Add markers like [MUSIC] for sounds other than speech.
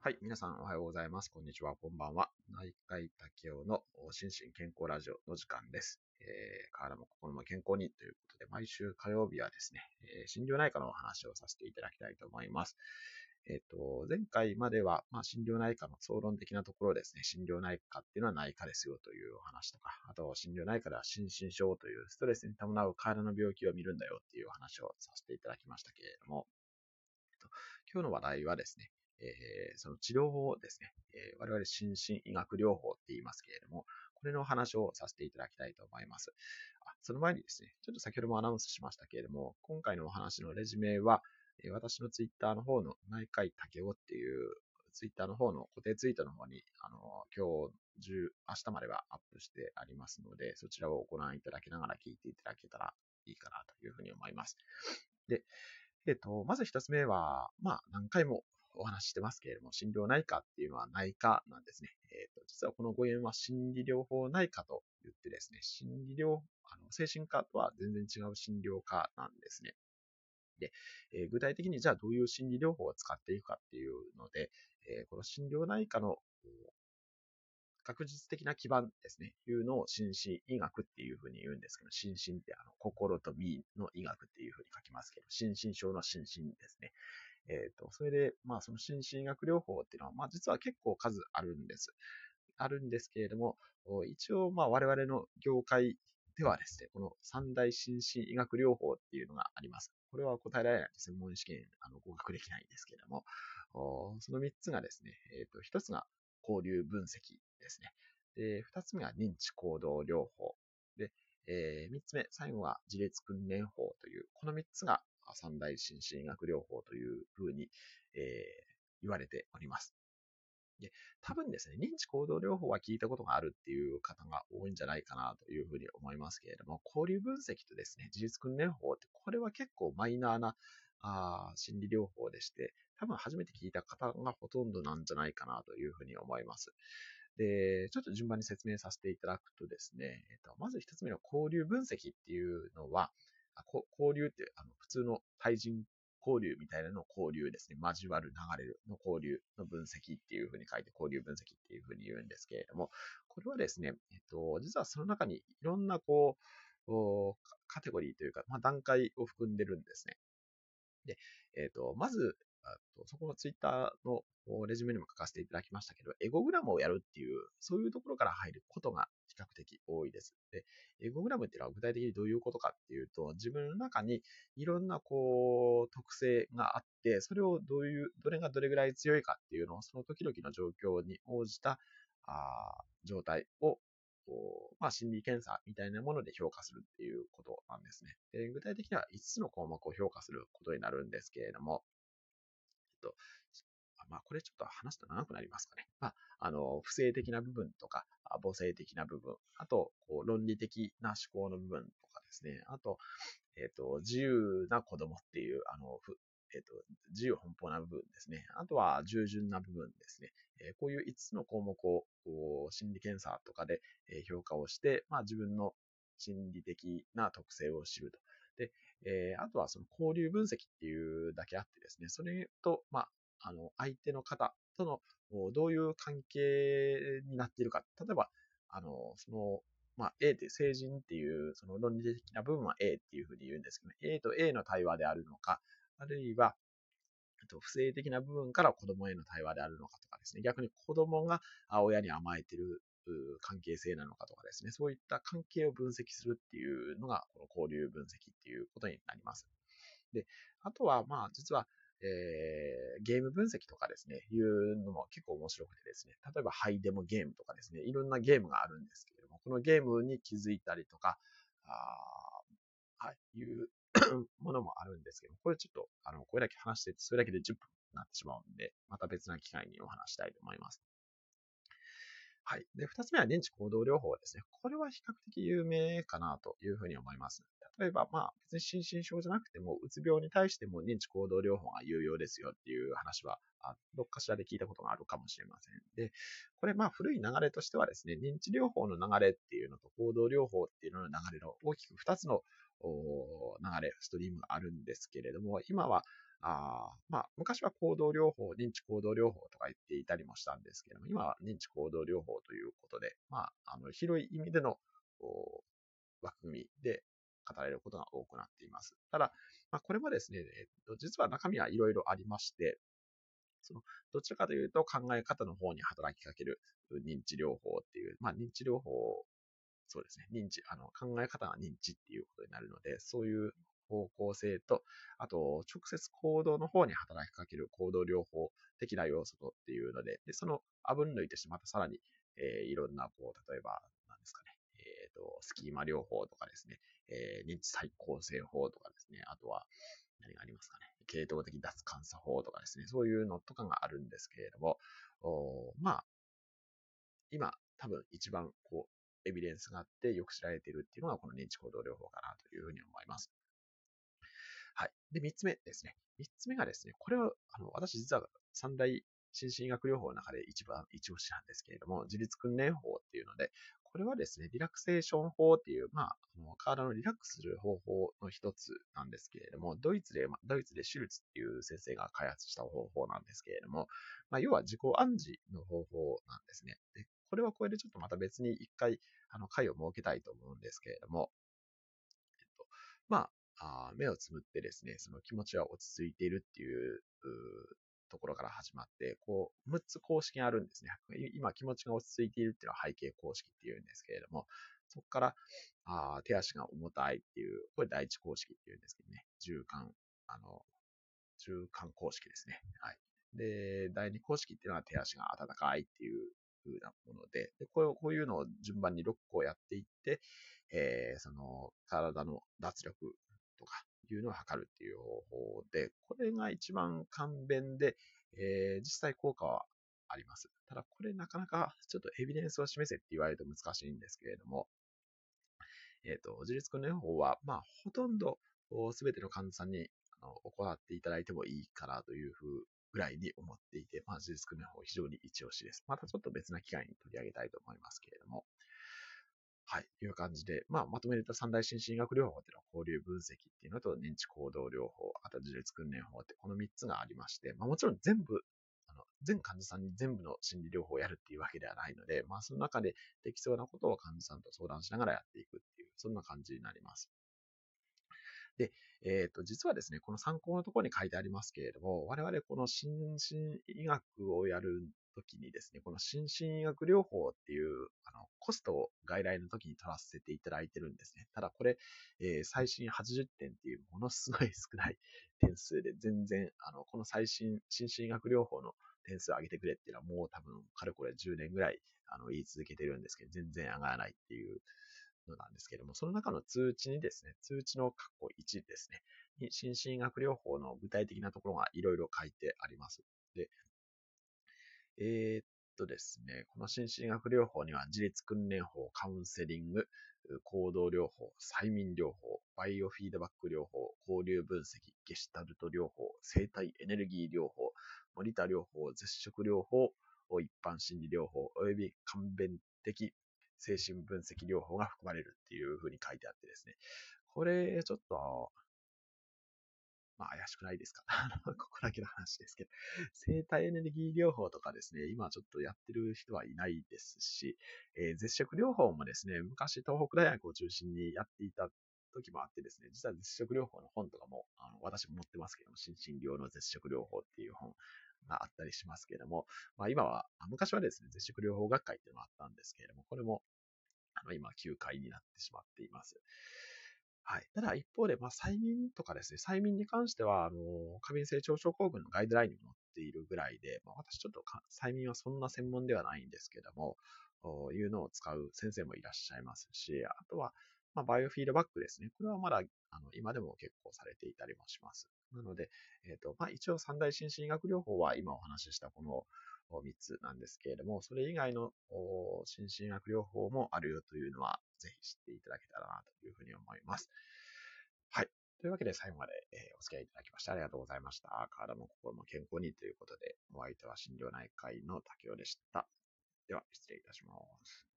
はい。皆さんおはようございます。こんにちは。こんばんは。内海竹雄の心身健康ラジオの時間です。えー、体も心も健康にということで、毎週火曜日はですね、えー、心療内科のお話をさせていただきたいと思います。えっ、ー、と、前回までは、まあ、心療内科の総論的なところですね、心療内科っていうのは内科ですよというお話とか、あと、心療内科では心身症というストレスに伴う体の病気を見るんだよっていうお話をさせていただきましたけれども、今日の話題はですね、えー、その治療法をですね、えー、我々心身医学療法って言いますけれども、これの話をさせていただきたいと思います。あその前にですね、ちょっと先ほどもアナウンスしましたけれども、今回のお話のレジュメは、えー、私のツイッターの方の内海竹雄っていうツイッターの方の固定ツイートの方に、あの、今日中、明日まではアップしてありますので、そちらをご覧いただきながら聞いていただけたらいいかなというふうに思います。で、えっ、ー、と、まず一つ目は、まあ、何回もお話ししてますけれども、心療内科っていうのは内科なんですね。えっ、ー、と、実はこの語源は心理療法内科と言ってですね、心理療、あの、精神科とは全然違う診療科なんですね。で、えー、具体的にじゃあどういう心理療法を使っていくかっていうので、えー、この心療内科の学術的な基盤ですね、いうのを心身医学っていうふうに言うんですけど、心身ってあの心と身の医学っていうふうに書きますけど、心身症の心身ですね。え、ー、と、それで、まあ、その心身医学療法っていうのは、まあ、実は結構数あるんです。あるんですけれども、一応、まあ、我々の業界ではですね、この三大心身医学療法っていうのがあります。これは答えられない専門試験、あの、合格できないんですけれども、その三つがですね、え、ー、と、一つが交流分析ですね。で、二つ目は認知行動療法。で、えー、三つ目、最後は自立訓練法という、この三つが三大心身医学療法というふうに、えー、言われております。で、多分ですね、認知行動療法は聞いたことがあるっていう方が多いんじゃないかなというふうに思いますけれども、交流分析とですね、自律訓練法って、これは結構マイナーなあ心理療法でして、多分初めて聞いた方がほとんどなんじゃないかなというふうに思います。で、ちょっと順番に説明させていただくとですね、えっと、まず一つ目の交流分析っていうのは、交流ってあの普通の対人交流みたいなの交流ですね。交わる、流れるの交流の分析っていうふうに書いて交流分析っていうふうに言うんですけれども、これはですね、えっと、実はその中にいろんなこう、カテゴリーというか、まあ、段階を含んでるんですね。で、えっと、まず、とそこのツイッターのレジュメにも書かせていただきましたけど、エゴグラムをやるっていう、そういうところから入ることが比較的多いです。で、エゴグラムっていうのは具体的にどういうことかっていうと、自分の中にいろんなこう、特性があって、それをどういう、どれがどれぐらい強いかっていうのを、その時々の状況に応じた、あ状態をまあ、心理検査みたいなもので評価するっていうことなんですね。で具体的には5つの項目を評価することになるんですけれども、と、まあ、これちょっと話すと長くなりますかね。まあ、あの、不正的な部分とか、母性的な部分、あと、こう論理的な思考の部分とかですね、あと、えっ、と、自由な子供っていう、あの、えっ、と、自由奔放な部分ですね。あとは、従順な部分ですね。えこういう5つの項目を、こう、心理検査とかで、評価をして、まあ、自分の心理的な特性を知ると。で、えー、あとはその交流分析っていうだけあってですね、それと、まあ、あの、相手の方とのどういう関係になっているか。例えば、あの、その、まあ、A って成人っていう、その論理的な部分は A っていうふうに言うんですけど、A と A の対話であるのか、あるいは、と不正的な部分から子供への対話であるのかとかですね、逆に子供が親に甘えてる関係性なのかとかですね、そういった関係を分析するっていうのが、この交流分析っていうことになります。で、あとは、まあ、実は、えー、ゲーム分析とかですね、いうのも結構面白くてですね、例えばハイデモゲームとかですね、いろんなゲームがあるんですけれども、このゲームに気づいたりとか、あはい、いう [COUGHS] ものもあるんですけども、これちょっと、あの、これだけ話して、それだけで10分になってしまうんで、また別な機会にお話したいと思います。はい。で、二つ目は認知行動療法ですね。これは比較的有名かなというふうに思います。例えば、まあ、別に心身症じゃなくても、うつ病に対しても認知行動療法が有用ですよっていう話は、どっかしらで聞いたことがあるかもしれません。で、これ、まあ、古い流れとしてはですね、認知療法の流れっていうのと行動療法っていうのの流れの大きく二つの流れ、ストリームがあるんですけれども、今は、あまあ、昔は行動療法、認知行動療法とか言っていたりもしたんですけれども、今は認知行動療法ということで、まあ、あの広い意味での枠組みで語られることが多くなっています。ただ、まあ、これもですね、えっと、実は中身はいろいろありまして、その、どちらかというと考え方の方に働きかける認知療法っていう、まあ、認知療法、そうですね、認知、あの、考え方が認知っていうことになるので、そういう方向性と、あと、直接行動の方に働きかける行動療法的な要素とっていうので、でその分類としてしまったさらに、えー、いろんな、こう、例えば、何ですかね、えっ、ー、と、スキーマ療法とかですね、えー、認知再構成法とかですね、あとは、何がありますかね、系統的脱監査法とかですね、そういうのとかがあるんですけれども、おまあ、今、多分一番こう、エビデンスがあってよく知られているっていうのがこの認知行動療法かなというふうに思います。はい。で、三つ目ですね。三つ目がですね、これは、あの、私実は三大心身医学療法の中で一番一押しなんですけれども、自律訓練法っていうので、これはですね、リラクセーション法っていう、まあ、あの体のリラックスする方法の一つなんですけれども、ドイツで、ドイツでシュルツっていう先生が開発した方法なんですけれども、まあ、要は自己暗示の方法なんですね。でこれはこれでちょっとまた別に一回、あの、回を設けたいと思うんですけれども、えっと、まあ、あ目をつむってですね、その気持ちは落ち着いているっていうところから始まって、こう、6つ公式があるんですね。今気持ちが落ち着いているっていうのは背景公式っていうんですけれども、そこから、あ手足が重たいっていう、これ第一公式っていうんですけどね、中間、あの、中間公式ですね。はい。で、第二公式っていうのは手足が温かいっていう風なもので、でこうこういうのを順番に6個やっていって、えー、その体の脱力とかいうのを測るっていう方法で、これが一番簡便で、えー、実際効果はあります。ただこれなかなかちょっとエビデンスを示せって言われると難しいんですけれども、えっ、ー、と、自律訓練法は、まあ、ほとんどすべての患者さんに行っていただいてもいいかなというふうぐらいに思っていて、まあ、自律訓練法非常に一押しです。またちょっと別な機会に取り上げたいと思いますけれども、はい、という感じで、まあ、まとめると三大心身医学療法っていうのは交流分析っていうのと認知行動療法、あと自律訓練法ってこの3つがありまして、まあ、もちろん全部、あの全患者さんに全部の心理療法をやるっていうわけではないので、まあ、その中でできそうなことを患者さんと相談しながらやっていくっていう、そんな感じになります。で、えっ、ー、と、実はですね、この参考のところに書いてありますけれども、我々この心身医学をやる時にですね、この心身医学療法っていう、あの、コストを外来の時に取らせていただいてるんですね。ただこれ、えー、最新80点っていうものすごい少ない点数で全然、あの、この最新心身医学療法の点数を上げてくれっていうのはもう多分、かれこれ10年ぐらい、あの、言い続けてるんですけど、全然上がらないっていうのなんですけども、その中の通知にですね、通知の括弧1ですね、に心身医学療法の具体的なところがいろいろ書いてあります。で、えー、っとですね、この心身学療法には自律訓練法、カウンセリング、行動療法、催眠療法、バイオフィードバック療法、交流分析、ゲシュタルト療法、生体エネルギー療法、モニタ療法、絶食療法、一般心理療法、および簡便的精神分析療法が含まれるっていうふうに書いてあってですね。これ、ちょっと、まあ怪しくないですか？[LAUGHS] ここだけの話ですけど、生体エネルギー療法とかですね、今ちょっとやってる人はいないですし、えー、絶食療法もですね、昔東北大学を中心にやっていた時もあってですね、実は絶食療法の本とかも、あの私も持ってますけども、心身療の絶食療法っていう本があったりしますけれども、まあ今は、昔はですね、絶食療法学会っていうのがあったんですけれども、これも、あの今休会になってしまっています。はい。ただ一方で、まあ、催眠とかですね、催眠に関しては、あの、過敏性腸症候群のガイドラインにも載っているぐらいで、まあ、私ちょっと催眠はそんな専門ではないんですけども、いうのを使う先生もいらっしゃいますし、あとは、まあ、バイオフィードバックですね。これはまだ、あの、今でも結構されていたりもします。なので、えっ、と、まあ、一応三大心身医学療法は今お話ししたこの3つなんですけれども、それ以外の心身医学療法もあるよというのは、ぜひ知っていただけたらなというふうに思います。はい。というわけで最後まで、えお付き合いいただきましてありがとうございました。体も心も健康にということで、お相手は心療内科医の竹雄でした。では、失礼いたします。